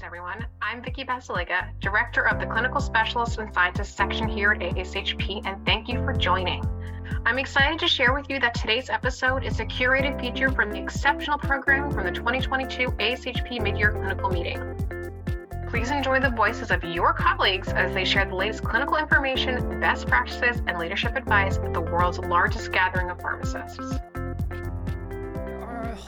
Greetings, everyone. I'm Vicki Basalyga, Director of the Clinical Specialists and Scientists section here at ASHP, and thank you for joining. I'm excited to share with you that today's episode is a curated feature from the exceptional program from the 2022 ASHP Midyear Clinical Meeting. Please enjoy the voices of your colleagues as they share the latest clinical information, best practices, and leadership advice at the world's largest gathering of pharmacists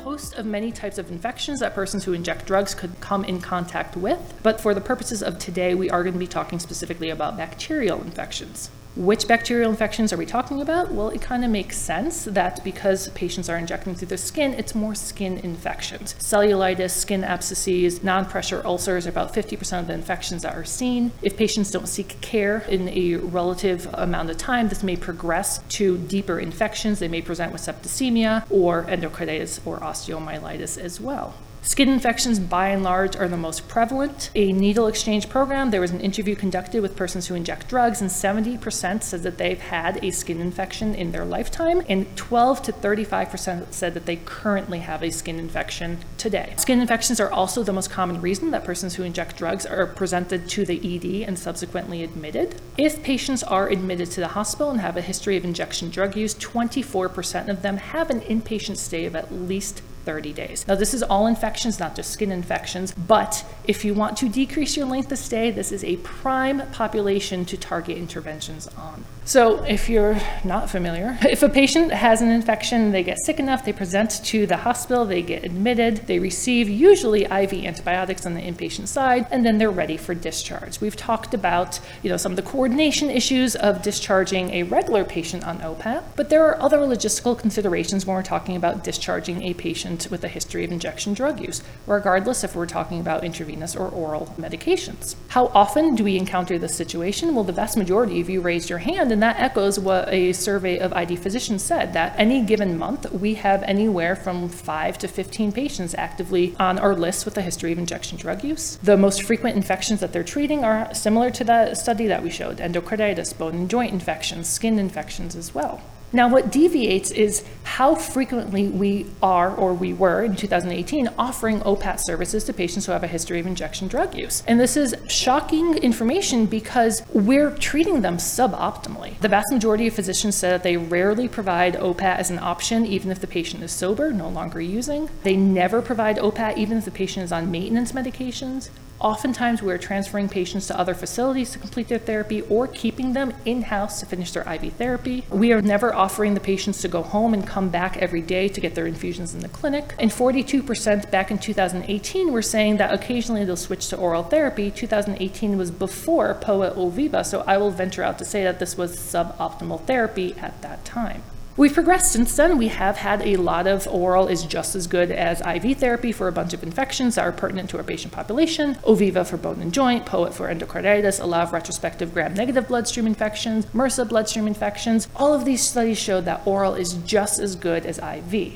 host of many types of infections that persons who inject drugs could come in contact with. But for the purposes of today, we are going to be talking specifically about bacterial infections. Which bacterial infections are we talking about? Well, it kind of makes sense that because patients are injecting through their skin, it's more skin infections. Cellulitis, skin abscesses, non pressure ulcers are about 50% of the infections that are seen. If patients don't seek care in a relative amount of time, this may progress to deeper infections. They may present with septicemia or endocarditis or osteomyelitis as well. Skin infections, by and large, are the most prevalent. A needle exchange program, there was an interview conducted with persons who inject drugs, and 70% said that they've had a skin infection in their lifetime, and 12 to 35% said that they currently have a skin infection today. Skin infections are also the most common reason that persons who inject drugs are presented to the ED and subsequently admitted. If patients are admitted to the hospital and have a history of injection drug use, 24% of them have an inpatient stay of at least 30 days. Now, this is all infections, not just skin infections, but if you want to decrease your length of stay, this is a prime population to target interventions on. So, if you're not familiar, if a patient has an infection, they get sick enough, they present to the hospital, they get admitted, they receive usually IV antibiotics on the inpatient side, and then they're ready for discharge. We've talked about, you know, some of the coordination issues of discharging a regular patient on OPAT, but there are other logistical considerations when we're talking about discharging a patient with a history of injection drug use, regardless if we're talking about intravenous or oral medications. How often do we encounter this situation? Well, the vast majority of you raised your hand and that echoes what a survey of ID physicians said that any given month, we have anywhere from 5 to 15 patients actively on our list with a history of injection drug use. The most frequent infections that they're treating are similar to that study that we showed endocarditis, bone and joint infections, skin infections as well. Now, what deviates is how frequently we are, or we were in 2018, offering OPAT services to patients who have a history of injection drug use. And this is shocking information because we're treating them suboptimally. The vast majority of physicians say that they rarely provide OPAT as an option, even if the patient is sober, no longer using. They never provide OPAT, even if the patient is on maintenance medications. Oftentimes, we're transferring patients to other facilities to complete their therapy or keeping them in house to finish their IV therapy. We are never offering the patients to go home and come back every day to get their infusions in the clinic. And 42% back in 2018 were saying that occasionally they'll switch to oral therapy. 2018 was before POET Oviva, so I will venture out to say that this was suboptimal therapy at that time. We've progressed since then. We have had a lot of oral is just as good as IV therapy for a bunch of infections that are pertinent to our patient population. Oviva for bone and joint, POET for endocarditis, a lot of retrospective gram-negative bloodstream infections, MRSA bloodstream infections. All of these studies showed that oral is just as good as IV.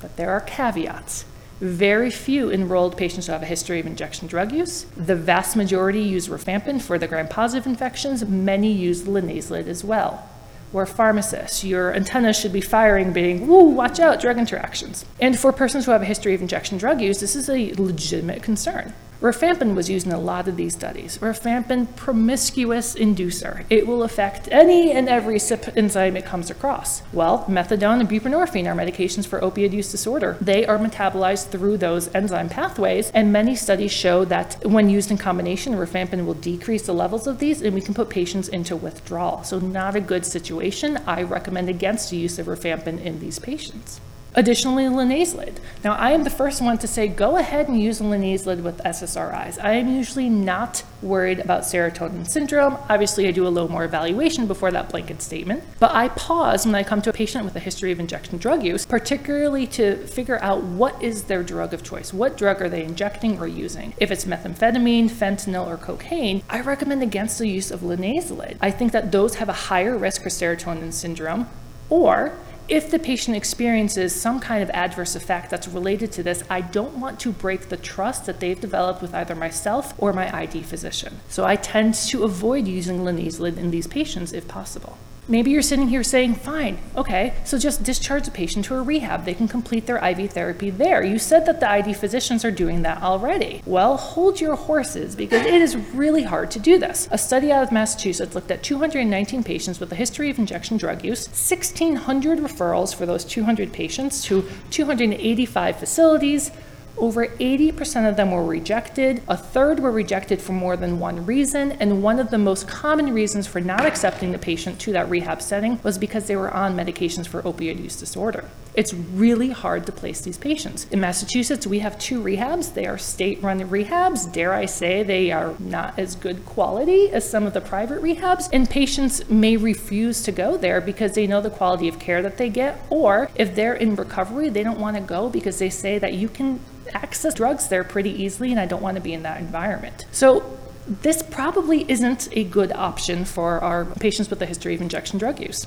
But there are caveats. Very few enrolled patients who have a history of injection drug use. The vast majority use rifampin for the gram-positive infections. Many use linezolid as well or pharmacists. Your antennas should be firing, being, woo, watch out, drug interactions. And for persons who have a history of injection drug use, this is a legitimate concern. Rifampin was used in a lot of these studies. Rifampin, promiscuous inducer. It will affect any and every CYP enzyme it comes across. Well, methadone and buprenorphine are medications for opioid use disorder. They are metabolized through those enzyme pathways, and many studies show that when used in combination, rifampin will decrease the levels of these, and we can put patients into withdrawal. So, not a good situation. I recommend against the use of rifampin in these patients. Additionally, linezolid. Now, I am the first one to say go ahead and use linezolid with SSRIs. I am usually not worried about serotonin syndrome. Obviously, I do a little more evaluation before that blanket statement, but I pause when I come to a patient with a history of injection drug use, particularly to figure out what is their drug of choice. What drug are they injecting or using? If it's methamphetamine, fentanyl, or cocaine, I recommend against the use of linezolid. I think that those have a higher risk for serotonin syndrome, or if the patient experiences some kind of adverse effect that's related to this, I don't want to break the trust that they've developed with either myself or my ID physician. So I tend to avoid using linezolid in these patients if possible. Maybe you're sitting here saying, fine, okay, so just discharge the patient to a rehab. They can complete their IV therapy there. You said that the ID physicians are doing that already. Well, hold your horses because it is really hard to do this. A study out of Massachusetts looked at 219 patients with a history of injection drug use, 1,600 referrals for those 200 patients to 285 facilities. Over 80% of them were rejected. A third were rejected for more than one reason. And one of the most common reasons for not accepting the patient to that rehab setting was because they were on medications for opioid use disorder. It's really hard to place these patients. In Massachusetts, we have two rehabs. They are state run rehabs. Dare I say, they are not as good quality as some of the private rehabs. And patients may refuse to go there because they know the quality of care that they get. Or if they're in recovery, they don't want to go because they say that you can access drugs there pretty easily, and I don't want to be in that environment. So this probably isn't a good option for our patients with a history of injection drug use.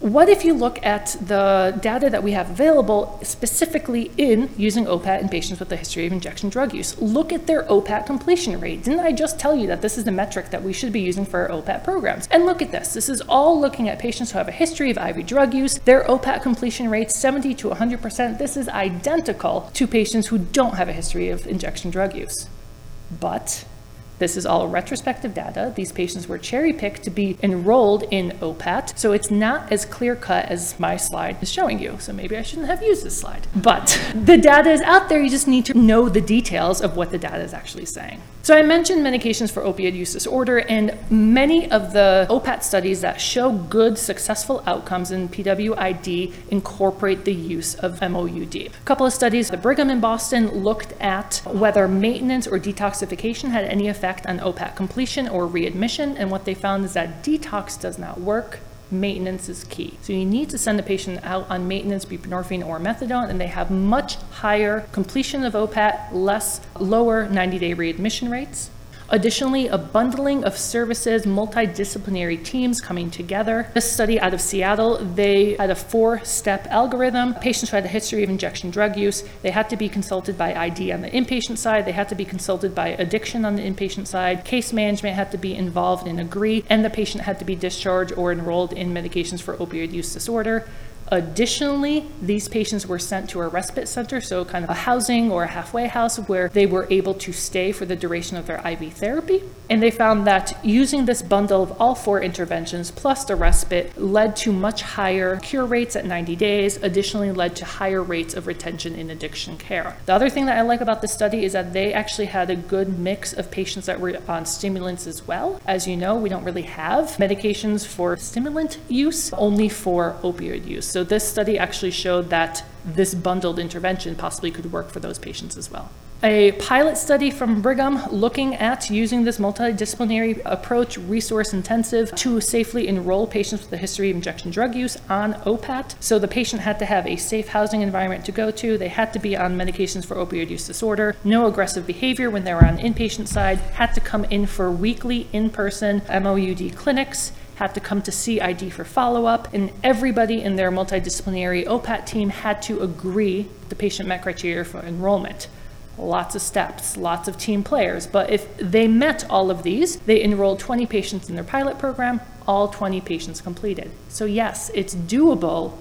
What if you look at the data that we have available specifically in using OPAT in patients with a history of injection drug use? Look at their OPAT completion rate. Didn't I just tell you that this is the metric that we should be using for our OPAT programs? And look at this. This is all looking at patients who have a history of IV drug use. Their OPAT completion rate 70 to 100%. This is identical to patients who don't have a history of injection drug use. But this is all retrospective data. These patients were cherry picked to be enrolled in OPAT, so it's not as clear cut as my slide is showing you. So maybe I shouldn't have used this slide. But the data is out there, you just need to know the details of what the data is actually saying. So I mentioned medications for opioid use disorder, and many of the OPAT studies that show good, successful outcomes in PWID incorporate the use of MOUD. A couple of studies, the Brigham in Boston looked at whether maintenance or detoxification had any effect effect on OPAT completion or readmission, and what they found is that detox does not work. Maintenance is key. So you need to send the patient out on maintenance, buprenorphine or methadone, and they have much higher completion of OPAT, less lower 90-day readmission rates. Additionally, a bundling of services, multidisciplinary teams coming together. This study out of Seattle, they had a four step algorithm. Patients who had a history of injection drug use, they had to be consulted by ID on the inpatient side, they had to be consulted by addiction on the inpatient side, case management had to be involved and agree, and the patient had to be discharged or enrolled in medications for opioid use disorder. Additionally, these patients were sent to a respite center, so kind of a housing or a halfway house where they were able to stay for the duration of their IV therapy. And they found that using this bundle of all four interventions plus the respite led to much higher cure rates at 90 days, additionally, led to higher rates of retention in addiction care. The other thing that I like about this study is that they actually had a good mix of patients that were on stimulants as well. As you know, we don't really have medications for stimulant use, only for opioid use. So this study actually showed that this bundled intervention possibly could work for those patients as well. A pilot study from Brigham looking at using this multidisciplinary approach, resource intensive, to safely enroll patients with a history of injection drug use on OPAT. So the patient had to have a safe housing environment to go to. They had to be on medications for opioid use disorder, no aggressive behavior when they were on inpatient side, had to come in for weekly in person MOUD clinics had to come to CID for follow up, and everybody in their multidisciplinary OPAT team had to agree the patient met criteria for enrollment. Lots of steps, lots of team players, but if they met all of these, they enrolled 20 patients in their pilot program, all 20 patients completed. So, yes, it's doable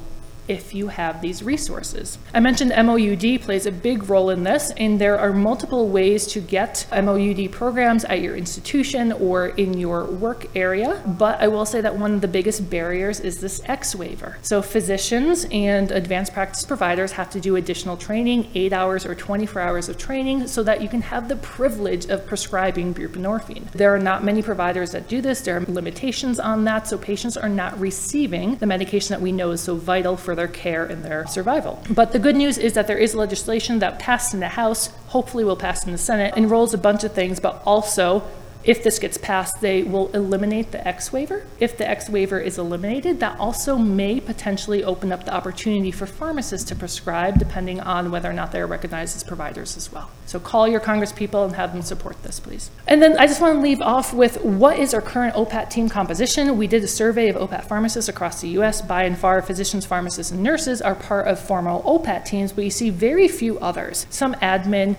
if you have these resources. I mentioned MOUD plays a big role in this, and there are multiple ways to get MOUD programs at your institution or in your work area. But I will say that one of the biggest barriers is this X waiver. So physicians and advanced practice providers have to do additional training, eight hours or 24 hours of training, so that you can have the privilege of prescribing buprenorphine. There are not many providers that do this, there are limitations on that, so patients are not receiving the medication that we know is so vital for their care and their survival. But the good news is that there is legislation that passed in the House, hopefully will pass in the Senate, enrolls a bunch of things, but also if this gets passed, they will eliminate the X waiver. If the X waiver is eliminated, that also may potentially open up the opportunity for pharmacists to prescribe, depending on whether or not they're recognized as providers as well. So call your congresspeople and have them support this, please. And then I just want to leave off with what is our current OPAT team composition? We did a survey of OPAT pharmacists across the US. By and far, physicians, pharmacists, and nurses are part of formal OPAT teams, but you see very few others. Some admin,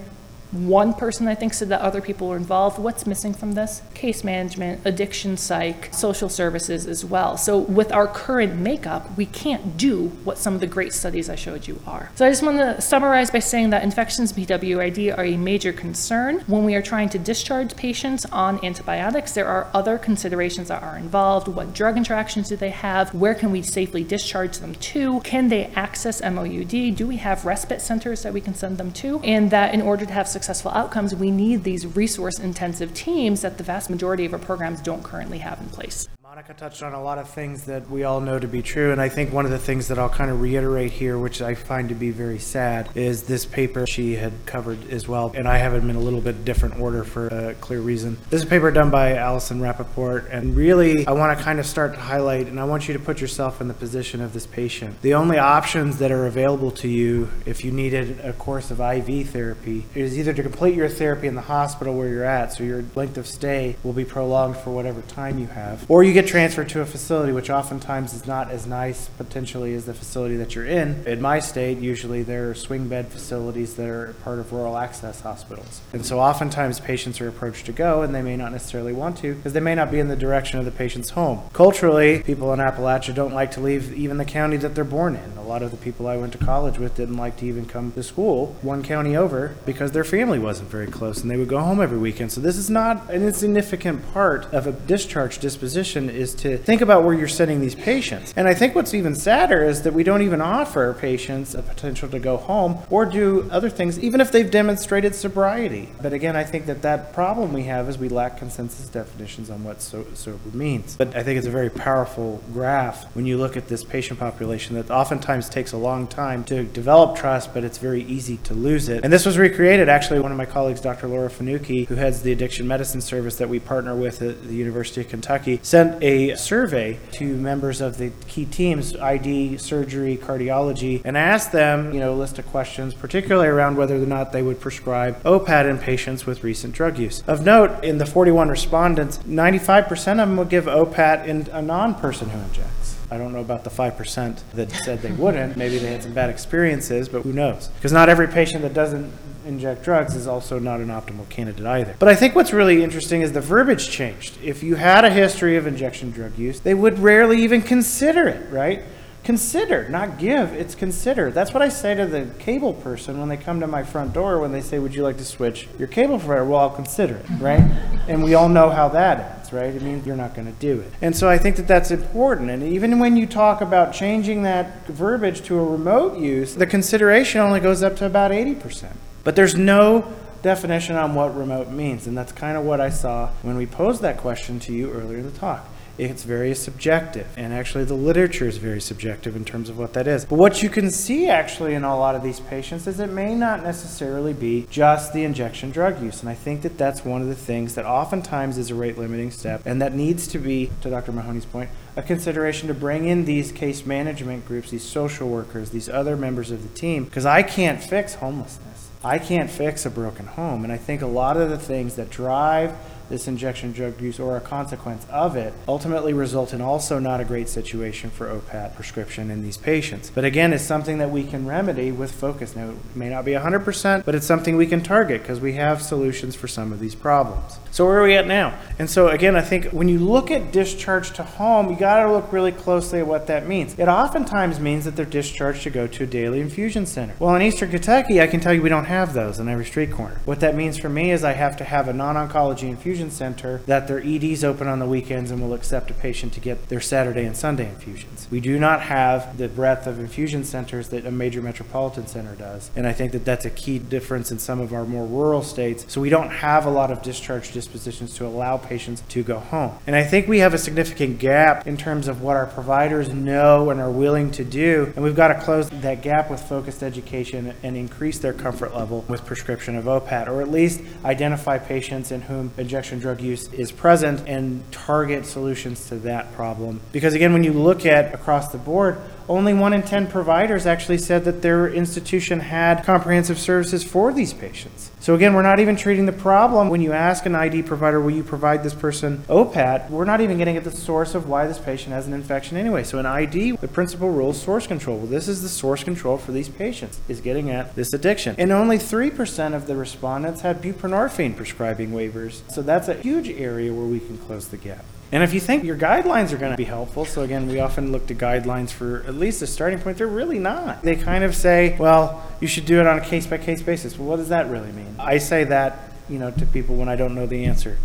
One person, I think, said that other people were involved. What's missing from this? Case management, addiction psych, social services as well. So, with our current makeup, we can't do what some of the great studies I showed you are. So, I just want to summarize by saying that infections PWID are a major concern. When we are trying to discharge patients on antibiotics, there are other considerations that are involved. What drug interactions do they have? Where can we safely discharge them to? Can they access MOUD? Do we have respite centers that we can send them to? And that in order to have successful outcomes, we need these resource intensive teams that the vast majority of our programs don't currently have in place. Monica touched on a lot of things that we all know to be true, and I think one of the things that I'll kind of reiterate here, which I find to be very sad, is this paper she had covered as well, and I have them in a little bit different order for a clear reason. This is a paper done by Alison Rapoport, and really I want to kind of start to highlight, and I want you to put yourself in the position of this patient. The only options that are available to you if you needed a course of IV therapy is either to complete your therapy in the hospital where you're at, so your length of stay will be prolonged for whatever time you have, or you get transferred to a facility which oftentimes is not as nice potentially as the facility that you're in. In my state, usually there are swing bed facilities that are part of rural access hospitals. And so oftentimes patients are approached to go and they may not necessarily want to because they may not be in the direction of the patient's home. Culturally, people in Appalachia don't like to leave even the county that they're born in. A lot of the people I went to college with didn't like to even come to school one county over because their family wasn't very close and they would go home every weekend. So this is not an insignificant part of a discharge disposition is to think about where you're sending these patients. And I think what's even sadder is that we don't even offer patients a potential to go home or do other things, even if they've demonstrated sobriety. But again, I think that that problem we have is we lack consensus definitions on what so- sober means. But I think it's a very powerful graph when you look at this patient population that oftentimes takes a long time to develop trust, but it's very easy to lose it. And this was recreated actually, one of my colleagues, Dr. Laura Fanucchi, who heads the addiction medicine service that we partner with at the University of Kentucky, sent a survey to members of the key teams, ID, surgery, cardiology, and asked them, you know, a list of questions, particularly around whether or not they would prescribe OPAT in patients with recent drug use. Of note, in the 41 respondents, 95% of them would give OPAT in a non-person who injects. I don't know about the 5% that said they wouldn't. Maybe they had some bad experiences, but who knows? Because not every patient that doesn't inject drugs is also not an optimal candidate either. But I think what's really interesting is the verbiage changed. If you had a history of injection drug use, they would rarely even consider it, right? Consider, not give, it's consider. That's what I say to the cable person when they come to my front door when they say, Would you like to switch your cable provider? Well, I'll consider it, mm-hmm. right? and we all know how that ends, right? It means you're not going to do it. And so I think that that's important. And even when you talk about changing that verbiage to a remote use, the consideration only goes up to about 80%. But there's no definition on what remote means. And that's kind of what I saw when we posed that question to you earlier in the talk. It's very subjective, and actually, the literature is very subjective in terms of what that is. But what you can see actually in a lot of these patients is it may not necessarily be just the injection drug use. And I think that that's one of the things that oftentimes is a rate limiting step, and that needs to be, to Dr. Mahoney's point, a consideration to bring in these case management groups, these social workers, these other members of the team, because I can't fix homelessness. I can't fix a broken home. And I think a lot of the things that drive this injection drug use or a consequence of it ultimately result in also not a great situation for OPAT prescription in these patients. But again, it's something that we can remedy with focus. Now, it may not be 100%, but it's something we can target because we have solutions for some of these problems. So, where are we at now? And so, again, I think when you look at discharge to home, you got to look really closely at what that means. It oftentimes means that they're discharged to go to a daily infusion center. Well, in Eastern Kentucky, I can tell you we don't have those on every street corner. What that means for me is I have to have a non oncology infusion center that their EDs open on the weekends and will accept a patient to get their Saturday and Sunday infusions. We do not have the breadth of infusion centers that a major metropolitan center does. And I think that that's a key difference in some of our more rural states. So we don't have a lot of discharge dispositions to allow patients to go home. And I think we have a significant gap in terms of what our providers know and are willing to do. And we've got to close that gap with focused education and increase their comfort level with prescription of OPAT, or at least identify patients in whom injection drug use is present and target solutions to that problem. Because again, when you look at across the board, only one in 10 providers actually said that their institution had comprehensive services for these patients. So again, we're not even treating the problem when you ask an ID provider, will you provide this person OPAT? We're not even getting at the source of why this patient has an infection anyway. So in ID, the principal rule is source control. Well, this is the source control for these patients, is getting at this addiction. And only 3% of the respondents had buprenorphine prescribing waivers. So that's a huge area where we can close the gap. And if you think your guidelines are going to be helpful, so again, we often look to guidelines for at least a starting point, they're really not. They kind of say, well, you should do it on a case by case basis. Well, what does that really mean? I say that, you know, to people when I don't know the answer.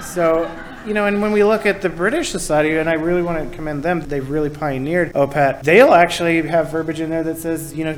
So, you know, and when we look at the British Society, and I really want to commend them, they've really pioneered OPAT. They'll actually have verbiage in there that says, you know,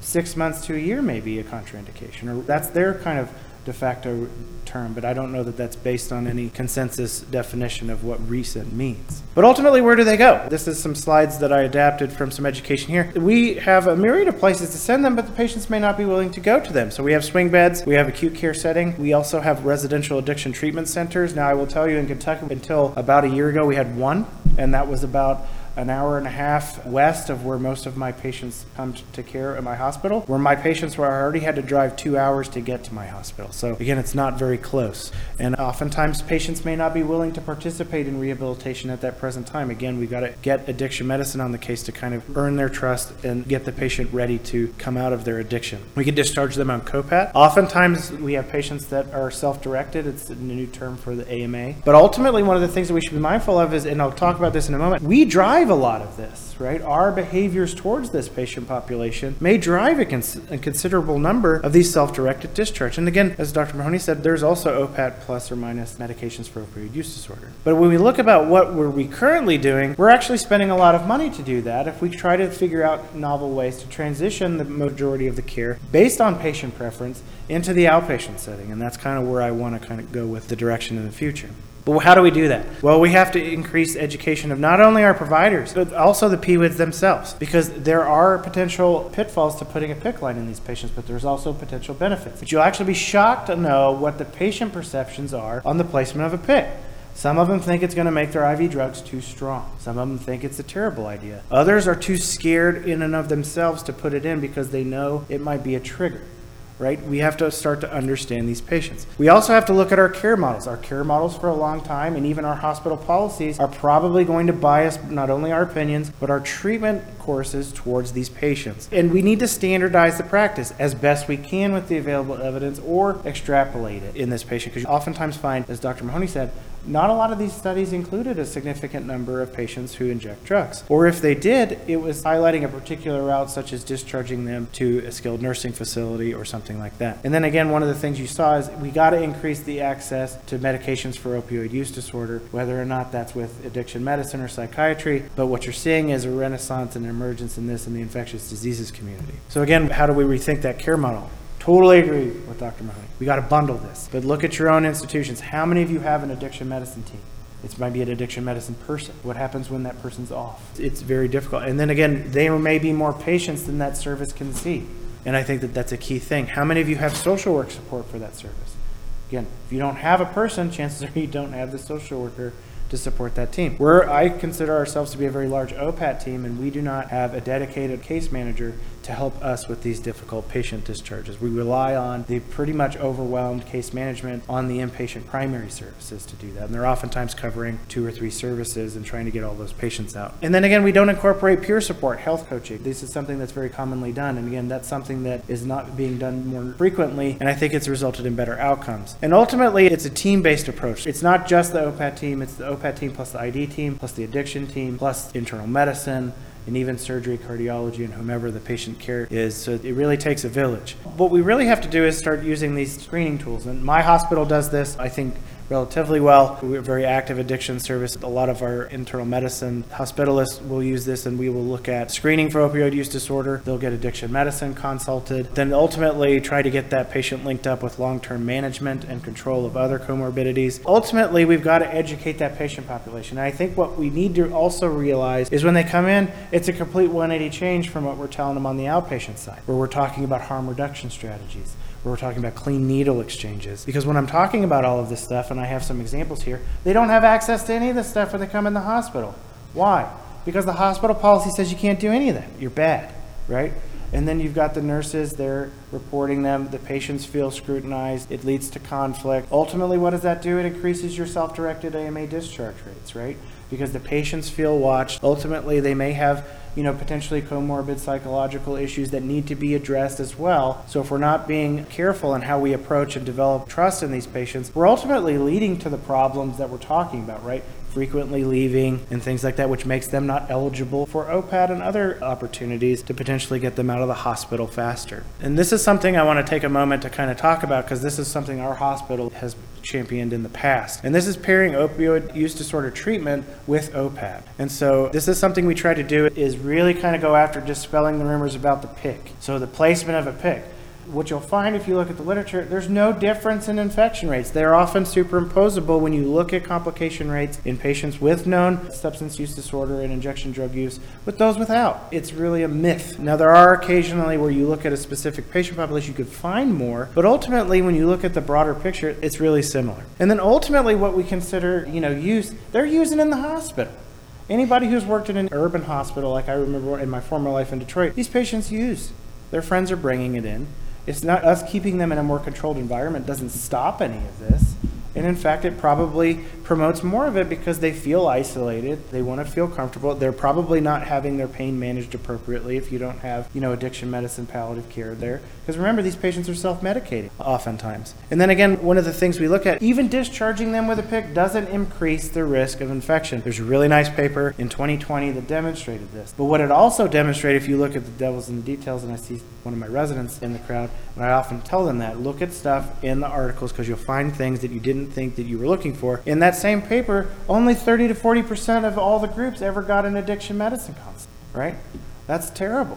six months to a year may be a contraindication, or that's their kind of de facto term, but I don't know that that's based on any consensus definition of what recent means. But ultimately, where do they go? This is some slides that I adapted from some education here. We have a myriad of places to send them, but the patients may not be willing to go to them. So we have swing beds, we have acute care setting, we also have residential addiction treatment centers. Now, I will tell you in Kentucky, until about a year ago, we had one, and that was about an hour and a half west of where most of my patients come to care at my hospital, where my patients were I already had to drive two hours to get to my hospital. So again, it's not very close. And oftentimes patients may not be willing to participate in rehabilitation at that present time. Again, we've got to get addiction medicine on the case to kind of earn their trust and get the patient ready to come out of their addiction. We can discharge them on COPAT. Oftentimes we have patients that are self-directed. It's a new term for the AMA. But ultimately, one of the things that we should be mindful of is, and I'll talk about this in a moment, we drive drive a lot of this, right? Our behaviors towards this patient population may drive a, cons- a considerable number of these self directed discharge. And again, as Dr. Mahoney said, there's also OPAT plus or minus medications for opioid use disorder. But when we look about what we're we currently doing, we're actually spending a lot of money to do that if we try to figure out novel ways to transition the majority of the care based on patient preference into the outpatient setting. And that's kind of where I want to kind of go with the direction in the future. But how do we do that? Well, we have to increase education of not only our providers, but also the PWIDs themselves, because there are potential pitfalls to putting a PICC line in these patients, but there's also potential benefits. But you'll actually be shocked to know what the patient perceptions are on the placement of a PICC. Some of them think it's going to make their IV drugs too strong. Some of them think it's a terrible idea. Others are too scared in and of themselves to put it in because they know it might be a trigger right? We have to start to understand these patients. We also have to look at our care models. Our care models for a long time and even our hospital policies are probably going to bias not only our opinions, but our treatment courses towards these patients. And we need to standardize the practice as best we can with the available evidence or extrapolate it in this patient because you oftentimes find, as Dr. Mahoney said, not a lot of these studies included a significant number of patients who inject drugs. Or if they did, it was highlighting a particular route, such as discharging them to a skilled nursing facility or something like that. And then again, one of the things you saw is we got to increase the access to medications for opioid use disorder, whether or not that's with addiction medicine or psychiatry. But what you're seeing is a renaissance and emergence in this in the infectious diseases community. So again, how do we rethink that care model? Totally agree with Dr. Mahoney. We got to bundle this. But look at your own institutions. How many of you have an addiction medicine team? It might be an addiction medicine person. What happens when that person's off? It's very difficult. And then again, there may be more patients than that service can see. And I think that that's a key thing. How many of you have social work support for that service? Again, if you don't have a person, chances are you don't have the social worker to support that team. We're, I consider ourselves to be a very large OPAT team, and we do not have a dedicated case manager to help us with these difficult patient discharges. We rely on the pretty much overwhelmed case management on the inpatient primary services to do that. And they're oftentimes covering two or three services and trying to get all those patients out. And then again, we don't incorporate peer support, health coaching. This is something that's very commonly done. And again, that's something that is not being done more frequently. And I think it's resulted in better outcomes. And ultimately, it's a team based approach. It's not just the OPAT team, it's the OPAT team plus the ID team, plus the addiction team, plus internal medicine and even surgery, cardiology, and whomever the patient care is. So it really takes a village. What we really have to do is start using these screening tools. And my hospital does this, I think, relatively well. We're a very active addiction service. A lot of our internal medicine hospitalists will use this, and we will look at screening for opioid use disorder. They'll get addiction medicine consulted, then ultimately try to get that patient linked up with long term management and control of other comorbidities. Ultimately, we've got to educate that patient population. And I think what we need to also realize is when they come in, it's a complete 180 change from what we're telling them on the outpatient side, where we're talking about harm reduction strategies where we're talking about clean needle exchanges. Because when I'm talking about all of this stuff, and I have some examples here, they don't have access to any of this stuff when they come in the hospital. Why? Because the hospital policy says you can't do any of that. You're bad, right? And then you've got the nurses, they're reporting them. The patients feel scrutinized. It leads to conflict. Ultimately, what does that do? It increases your self directed AMA discharge rates, right? Because the patients feel watched. Ultimately, they may have you know, potentially comorbid psychological issues that need to be addressed as well. So if we're not being careful in how we approach and develop trust in these patients, we're ultimately leading to the problems that we're talking about, right? Frequently leaving and things like that, which makes them not eligible for OPAT and other opportunities to potentially get them out of the hospital faster. And this is something I want to take a moment to kind of talk about because this is something our hospital has championed in the past. And this is pairing opioid use disorder treatment with OPAT. And so this is something we try to do is really kind of go after dispelling the rumors about the PICC. So the placement of a PICC what you'll find if you look at the literature, there's no difference in infection rates. They're often superimposable when you look at complication rates in patients with known substance use disorder and injection drug use with those without. It's really a myth. Now, there are occasionally where you look at a specific patient population, you could find more, but ultimately, when you look at the broader picture, it's really similar. And then ultimately, what we consider, you know, use, they're using in the hospital. Anybody who's worked in an urban hospital, like I remember in my former life in Detroit, these patients use. Their friends are bringing it in. It's not us keeping them in a more controlled environment doesn't stop any of this. And in fact, it probably promotes more of it because they feel isolated. They want to feel comfortable. They're probably not having their pain managed appropriately if you don't have, you know, addiction medicine, palliative care there. Because remember, these patients are self-medicating oftentimes. And then again, one of the things we look at, even discharging them with a PICC doesn't increase the risk of infection. There's a really nice paper in 2020 that demonstrated this. But what it also demonstrated, if you look at the devils in the details, and I see one of my residents in the crowd, and I often tell them that, look at stuff in the articles because you'll find things that you didn't think that you were looking for. In that same paper, only 30 to 40% of all the groups ever got an addiction medicine consult, right? That's terrible.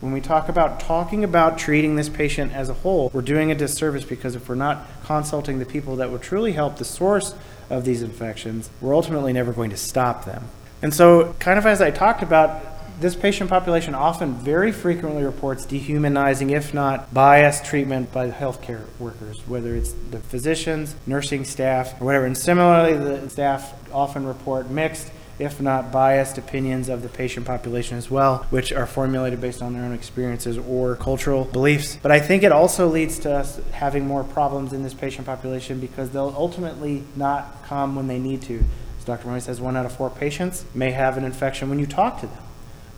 When we talk about talking about treating this patient as a whole, we're doing a disservice because if we're not consulting the people that will truly help the source of these infections, we're ultimately never going to stop them. And so, kind of as I talked about, this patient population often very frequently reports dehumanizing, if not biased, treatment by healthcare workers, whether it's the physicians, nursing staff, or whatever. And similarly, the staff often report mixed, if not biased, opinions of the patient population as well, which are formulated based on their own experiences or cultural beliefs. But I think it also leads to us having more problems in this patient population because they'll ultimately not come when they need to. As Dr. Moy says, one out of four patients may have an infection when you talk to them.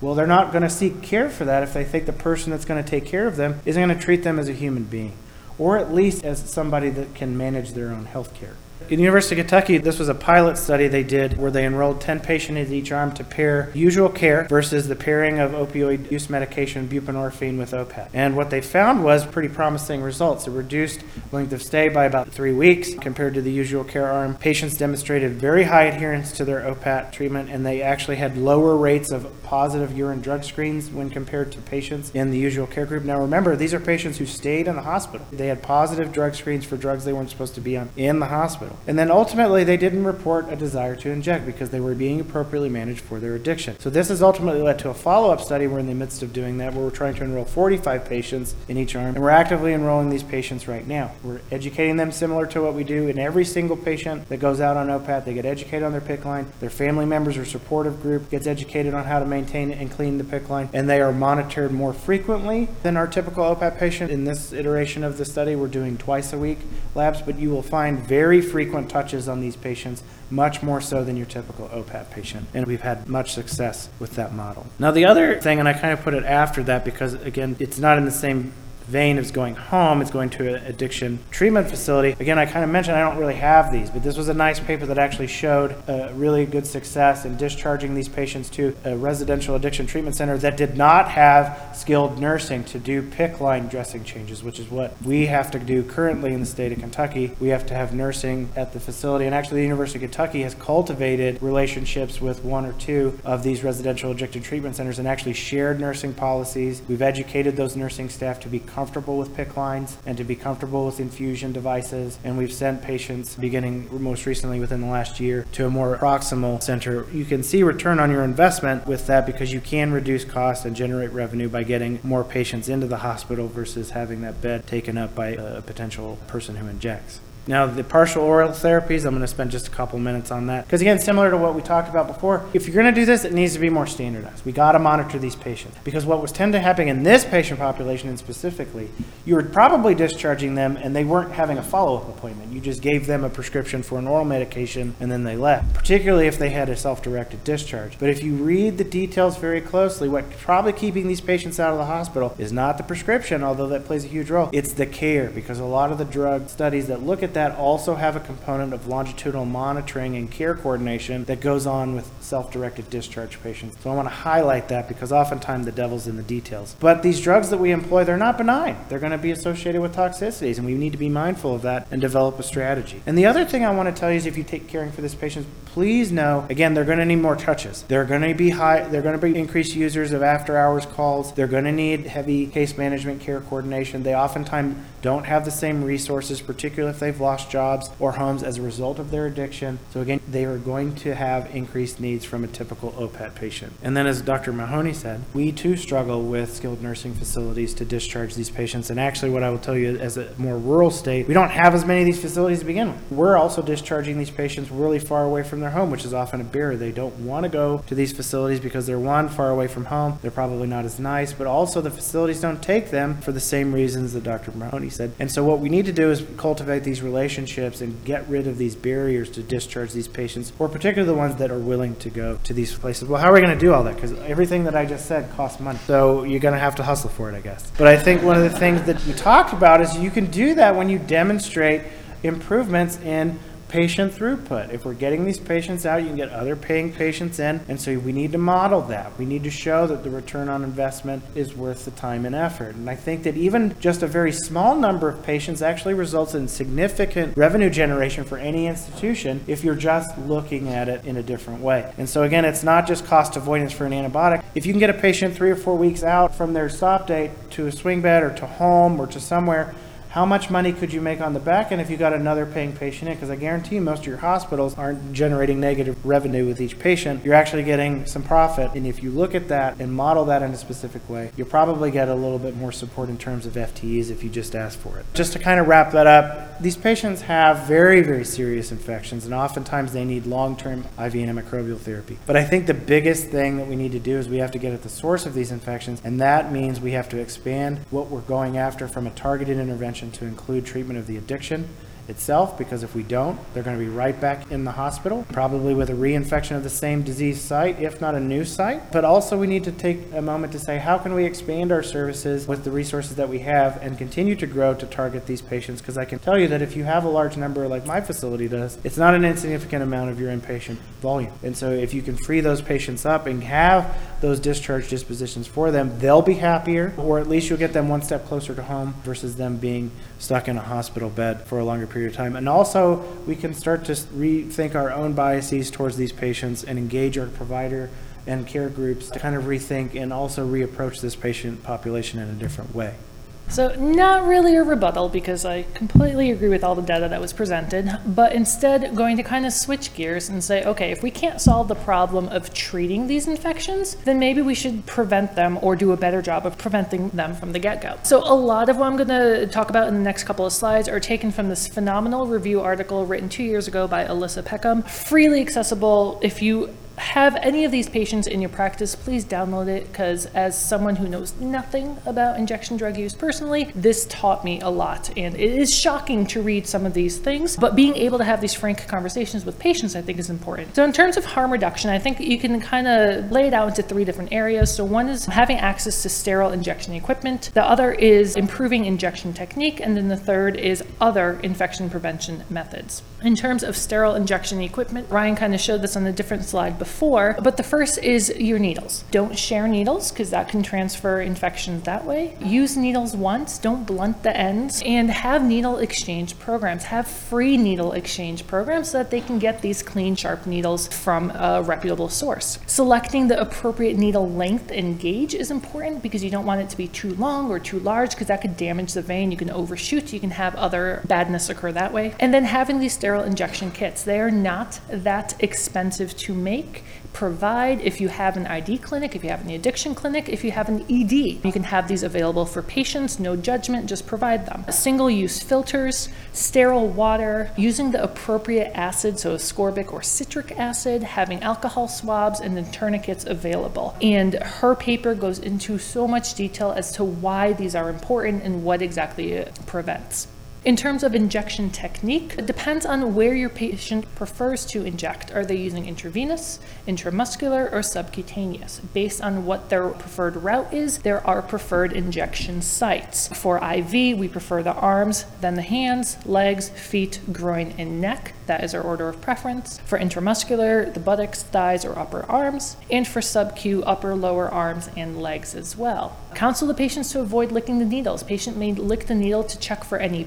Well, they're not going to seek care for that if they think the person that's going to take care of them isn't going to treat them as a human being, or at least as somebody that can manage their own health care. In the University of Kentucky, this was a pilot study they did where they enrolled 10 patients in each arm to pair usual care versus the pairing of opioid use medication buprenorphine with OPAT. And what they found was pretty promising results. It reduced length of stay by about three weeks compared to the usual care arm. Patients demonstrated very high adherence to their OPAT treatment, and they actually had lower rates of positive urine drug screens when compared to patients in the usual care group. Now, remember, these are patients who stayed in the hospital. They had positive drug screens for drugs they weren't supposed to be on in the hospital hospital. And then ultimately, they didn't report a desire to inject because they were being appropriately managed for their addiction. So this has ultimately led to a follow-up study. We're in the midst of doing that, where we're trying to enroll 45 patients in each arm, and we're actively enrolling these patients right now. We're educating them similar to what we do in every single patient that goes out on OPAT. They get educated on their PICC line. Their family members or supportive group gets educated on how to maintain and clean the PICC line, and they are monitored more frequently than our typical OPAT patient. In this iteration of the study, we're doing twice a week labs, but you will find very frequent frequent touches on these patients, much more so than your typical OPAT patient. And we've had much success with that model. Now, the other thing, and I kind of put it after that because, again, it's not in the same vein is going home, it's going to an addiction treatment facility. Again, I kind of mentioned I don't really have these, but this was a nice paper that actually showed a really good success in discharging these patients to a residential addiction treatment center that did not have skilled nursing to do PICC line dressing changes, which is what we have to do currently in the state of Kentucky. We have to have nursing at the facility, and actually, the University of Kentucky has cultivated relationships with one or two of these residential addiction treatment centers and actually shared nursing policies. We've educated those nursing staff to be comfortable with PICC lines and to be comfortable with infusion devices. And we've sent patients, beginning most recently within the last year, to a more proximal center. You can see return on your investment with that because you can reduce costs and generate revenue by getting more patients into the hospital versus having that bed taken up by a potential person who injects. Now, the partial oral therapies, I'm going to spend just a couple minutes on that. Because again, similar to what we talked about before, if you're going to do this, it needs to be more standardized. We got to monitor these patients. Because what was tend to happen in this patient population and specifically, you were probably discharging them and they weren't having a follow-up appointment. You just gave them a prescription for an oral medication and then they left, particularly if they had a self-directed discharge. But if you read the details very closely, what's probably keeping these patients out of the hospital is not the prescription, although that plays a huge role. It's the care, because a lot of the drug studies that look at that also have a component of longitudinal monitoring and care coordination that goes on with self-directed discharge patients. So I want to highlight that because oftentimes the devil's in the details. But these drugs that we employ, they're not benign. They're going to be associated with toxicities, and we need to be mindful of that and develop a strategy. And the other thing I want to tell you is if you take caring for this patient, please know again they're going to need more touches. They're going to be high. They're going to be increased users of after-hours calls. They're going to need heavy case management care coordination. They oftentimes don't have the same resources, particularly if they've lost jobs or homes as a result of their addiction. So again, they are going to have increased needs from a typical OPAT patient. And then as Dr. Mahoney said, we too struggle with skilled nursing facilities to discharge these patients. And actually what I will tell you as a more rural state, we don't have as many of these facilities to begin with. We're also discharging these patients really far away from their home, which is often a barrier. They don't want to go to these facilities because they're one, far away from home. They're probably not as nice, but also the facilities don't take them for the same reasons that Dr. Mahoney said. And so what we need to do is cultivate these relationships and get rid of these barriers to discharge these patients, or particularly the ones that are willing to go to these places. Well, how are we going to do all that? Because everything that I just said costs money. So you're going to have to hustle for it, I guess. But I think one of the things that we talked about is you can do that when you demonstrate improvements in patient throughput. If we're getting these patients out, you can get other paying patients in. And so we need to model that. We need to show that the return on investment is worth the time and effort. And I think that even just a very small number of patients actually results in significant revenue generation for any institution if you're just looking at it in a different way. And so again, it's not just cost avoidance for an antibiotic. If you can get a patient three or four weeks out from their stop date to a swing bed or to home or to somewhere how much money could you make on the back end if you got another paying patient in? Because I guarantee most of your hospitals aren't generating negative revenue with each patient. You're actually getting some profit. And if you look at that and model that in a specific way, you'll probably get a little bit more support in terms of FTEs if you just ask for it. Just to kind of wrap that up, these patients have very, very serious infections, and oftentimes they need long term IV antimicrobial therapy. But I think the biggest thing that we need to do is we have to get at the source of these infections, and that means we have to expand what we're going after from a targeted intervention to include treatment of the addiction itself because if we don't, they're going to be right back in the hospital, probably with a reinfection of the same disease site, if not a new site. But also, we need to take a moment to say, how can we expand our services with the resources that we have and continue to grow to target these patients? Because I can tell you that if you have a large number like my facility does, it's not an insignificant amount of your inpatient volume. And so, if you can free those patients up and have those discharge dispositions for them, they'll be happier, or at least you'll get them one step closer to home versus them being stuck in a hospital bed for a longer period of time. And also, we can start to rethink our own biases towards these patients and engage our provider and care groups to kind of rethink and also reapproach this patient population in a different way. So, not really a rebuttal because I completely agree with all the data that was presented, but instead going to kind of switch gears and say, okay, if we can't solve the problem of treating these infections, then maybe we should prevent them or do a better job of preventing them from the get go. So, a lot of what I'm going to talk about in the next couple of slides are taken from this phenomenal review article written two years ago by Alysa Peckham, freely accessible if you have any of these patients in your practice, please download it because, as someone who knows nothing about injection drug use personally, this taught me a lot. And it is shocking to read some of these things, but being able to have these frank conversations with patients, I think, is important. So, in terms of harm reduction, I think you can kind of lay it out into three different areas. So, one is having access to sterile injection equipment, the other is improving injection technique, and then the third is other infection prevention methods. In terms of sterile injection equipment, Ryan kind of showed this on a different slide before, but the first is your needles. Don't share needles because that can transfer infections that way. Use needles once, don't blunt the ends, and have needle exchange programs. Have free needle exchange programs so that they can get these clean, sharp needles from a reputable source. Selecting the appropriate needle length and gauge is important because you don't want it to be too long or too large because that could damage the vein. You can overshoot, you can have other badness occur that way. And then having these sterile injection kits, they are not that expensive to make clinic. Provide if you have an ID clinic, if you have an addiction clinic, if you have an ED. You can have these available for patients, no judgment, just provide them. Single use filters, sterile water, using the appropriate acid, so ascorbic or citric acid, having alcohol swabs, and then tourniquets available. And her paper goes into so much detail as to why these are important and what exactly it prevents. In terms of injection technique, it depends on where your patient prefers to inject. Are they using intravenous, intramuscular, or subcutaneous? Based on what their preferred route is, there are preferred injection sites. For IV, we prefer the arms, then the hands, legs, feet, groin, and neck. That is our order of preference. For intramuscular, the buttocks, thighs, or upper arms. And for sub-Q, upper, lower arms, and legs as well. Counsel the patients to avoid licking the needles. Patient may lick the needle to check for any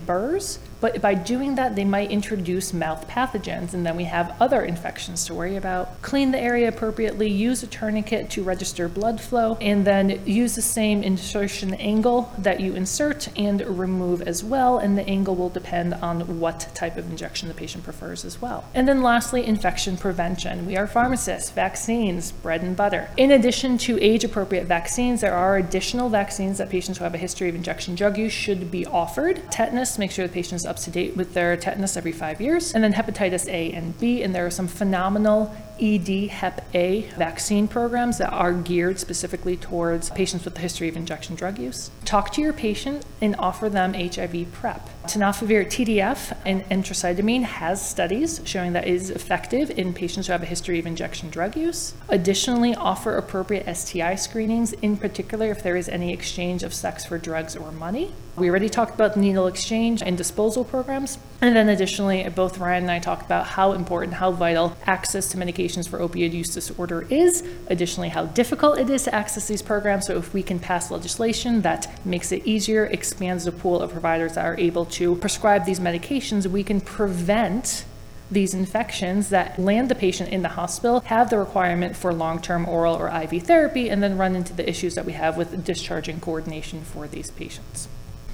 but by doing that, they might introduce mouth pathogens, and then we have other infections to worry about. Clean the area appropriately, use a tourniquet to register blood flow, and then use the same insertion angle that you insert and remove as well, and the angle will depend on what type of injection the patient prefers as well. And then lastly, infection prevention. We are pharmacists, vaccines, bread and butter. In addition to age appropriate vaccines, there are additional vaccines that patients who have a history of injection drug use should be offered. Tetanus, make sure the patient is up to date with their tetanus every five years, and then hepatitis A and B, and there are some phenomenal ED Hep A vaccine programs that are geared specifically towards patients with a history of injection drug use. Talk to your patient and offer them HIV PrEP. Tenofovir TDF and emtricitabine has studies showing that it is effective in patients who have a history of injection drug use. Additionally, offer appropriate STI screenings, in particular if there is any exchange of sex for drugs or money. We already talked about needle exchange and disposal programs. And then additionally, both Ryan and I talked about how important, how vital access to medications for opioid use disorder is. Additionally, how difficult it is to access these programs. So if we can pass legislation that makes it easier, expands the pool of providers that are able to prescribe these medications, we can prevent these infections that land the patient in the hospital, have the requirement for long term oral or IV therapy, and then run into the issues that we have with discharging coordination for these patients.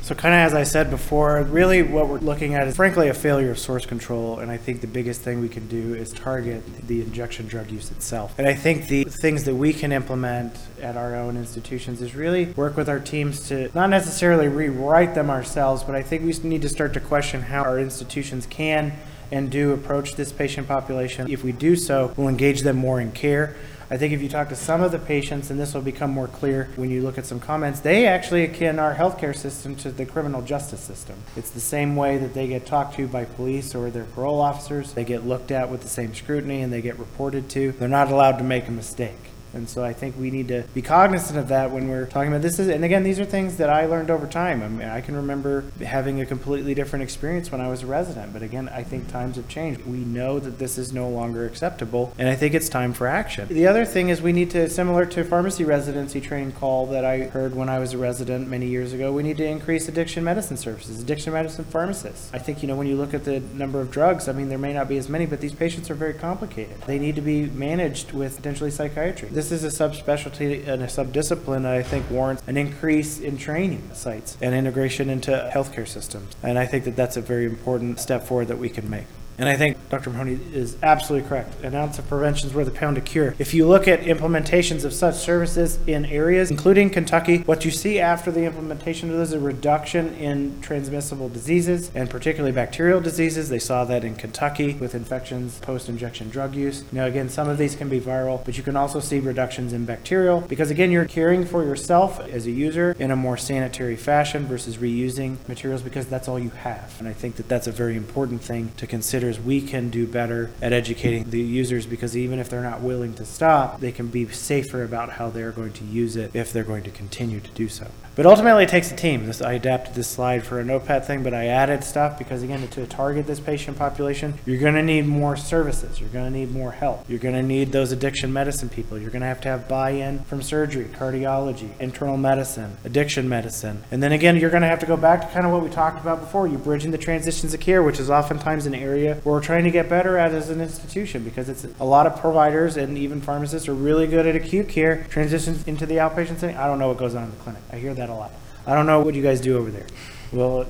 So, kind of as I said before, really what we're looking at is frankly a failure of source control. And I think the biggest thing we can do is target the injection drug use itself. And I think the things that we can implement at our own institutions is really work with our teams to not necessarily rewrite them ourselves, but I think we need to start to question how our institutions can and do approach this patient population. If we do so, we'll engage them more in care. I think if you talk to some of the patients, and this will become more clear when you look at some comments, they actually akin our healthcare system to the criminal justice system. It's the same way that they get talked to by police or their parole officers. They get looked at with the same scrutiny and they get reported to. They're not allowed to make a mistake. And so I think we need to be cognizant of that when we're talking about this. Is, and again, these are things that I learned over time. I mean, I can remember having a completely different experience when I was a resident. But again, I think times have changed. We know that this is no longer acceptable, and I think it's time for action. The other thing is we need to, similar to pharmacy residency training call that I heard when I was a resident many years ago, we need to increase addiction medicine services, addiction medicine pharmacists. I think, you know, when you look at the number of drugs, I mean, there may not be as many, but these patients are very complicated. They need to be managed with potentially psychiatry is a subspecialty and a subdiscipline that I think warrants an increase in training sites and integration into healthcare systems. And I think that that's a very important step forward that we can make. And I think Dr. Mahoney is absolutely correct. An ounce of prevention is worth a pound of cure. If you look at implementations of such services in areas, including Kentucky, what you see after the implementation of those is a reduction in transmissible diseases and particularly bacterial diseases. They saw that in Kentucky with infections post injection drug use. Now, again, some of these can be viral, but you can also see reductions in bacterial because, again, you're caring for yourself as a user in a more sanitary fashion versus reusing materials because that's all you have. And I think that that's a very important thing to consider we can do better at educating the users because even if they're not willing to stop, they can be safer about how they're going to use it if they're going to continue to do so. But ultimately, it takes a team. This, I adapted this slide for a notepad thing, but I added stuff because, again, to target this patient population, you're going to need more services. You're going to need more help. You're going to need those addiction medicine people. You're going to have to have buy in from surgery, cardiology, internal medicine, addiction medicine. And then again, you're going to have to go back to kind of what we talked about before. You're bridging the transitions of care, which is oftentimes an area where we're trying to get better at as an institution because it's a lot of providers and even pharmacists are really good at acute care, transitions into the outpatient setting. I don't know what goes on in the clinic. I hear that a lot. I don't know what you guys do over there. Well,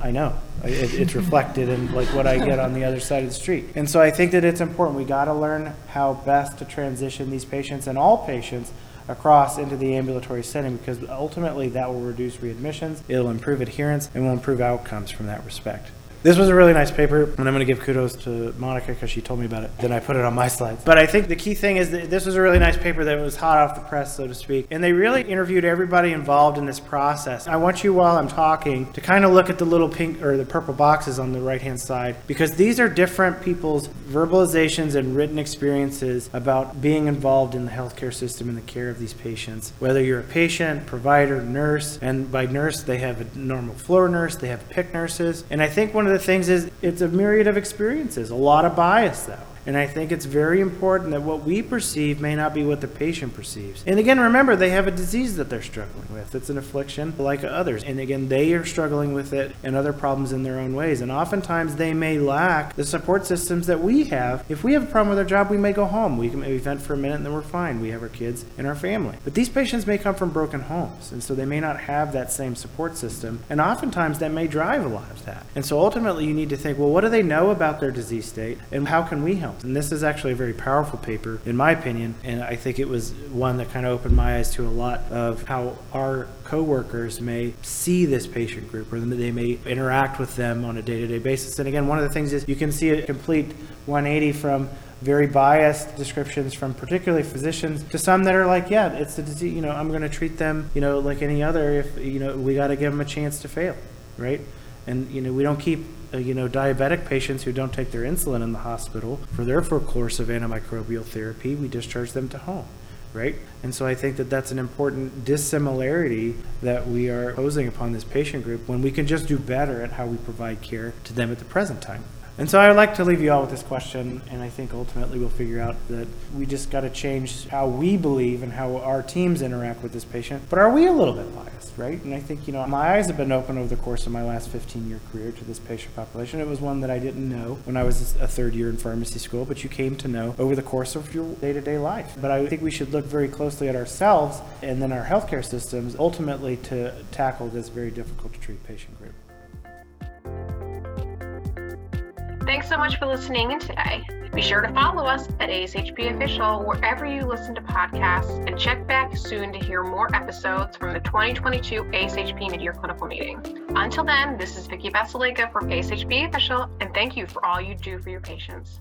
I know. It, it's reflected in like what I get on the other side of the street. And so I think that it's important. We got to learn how best to transition these patients and all patients across into the ambulatory setting because ultimately that will reduce readmissions, it'll improve adherence, and will improve outcomes from that respect. This was a really nice paper, and I'm going to give kudos to Monica because she told me about it. Then I put it on my slides. But I think the key thing is that this was a really nice paper that was hot off the press, so to speak. And they really interviewed everybody involved in this process. I want you, while I'm talking, to kind of look at the little pink or the purple boxes on the right hand side because these are different people's verbalizations and written experiences about being involved in the healthcare system and the care of these patients. Whether you're a patient, provider, nurse, and by nurse, they have a normal floor nurse, they have PICC nurses. And I think one of the things is it's a myriad of experiences, a lot of bias though. And I think it's very important that what we perceive may not be what the patient perceives. And again, remember, they have a disease that they're struggling with. It's an affliction like others. And again, they are struggling with it and other problems in their own ways. And oftentimes they may lack the support systems that we have. If we have a problem with our job, we may go home. We can maybe vent for a minute and then we're fine. We have our kids and our family. But these patients may come from broken homes. And so they may not have that same support system. And oftentimes that may drive a lot of that. And so ultimately you need to think, well, what do they know about their disease state and how can we help? And this is actually a very powerful paper, in my opinion, and I think it was one that kind of opened my eyes to a lot of how our coworkers may see this patient group or they may interact with them on a day-to-day basis. And again, one of the things is you can see a complete 180 from very biased descriptions from particularly physicians to some that are like, yeah, it's a disease, you know, I'm going to treat them, you know, like any other if, you know, we got to give them a chance to fail, right? And, you know, we don't keep uh, you know, diabetic patients who don't take their insulin in the hospital for their full course of antimicrobial therapy, we discharge them to home, right? And so I think that that's an important dissimilarity that we are posing upon this patient group when we can just do better at how we provide care to them at the present time. And so I would like to leave you all with this question, and I think ultimately we'll figure out that we just got to change how we believe and how our teams interact with this patient. But are we a little bit biased, right? And I think, you know, my eyes have been open over the course of my last 15 year career to this patient population. It was one that I didn't know when I was a third year in pharmacy school, but you came to know over the course of your day to day life. But I think we should look very closely at ourselves and then our healthcare systems ultimately to tackle this very difficult to treat patient group. Thanks so much for listening in today. Be sure to follow us at ASHP Official wherever you listen to podcasts and check back soon to hear more episodes from the 2022 ASHP Midyear Clinical Meeting. Until then, this is Vicki Basalyga from ASHP Official, and thank you for all you do for your patients.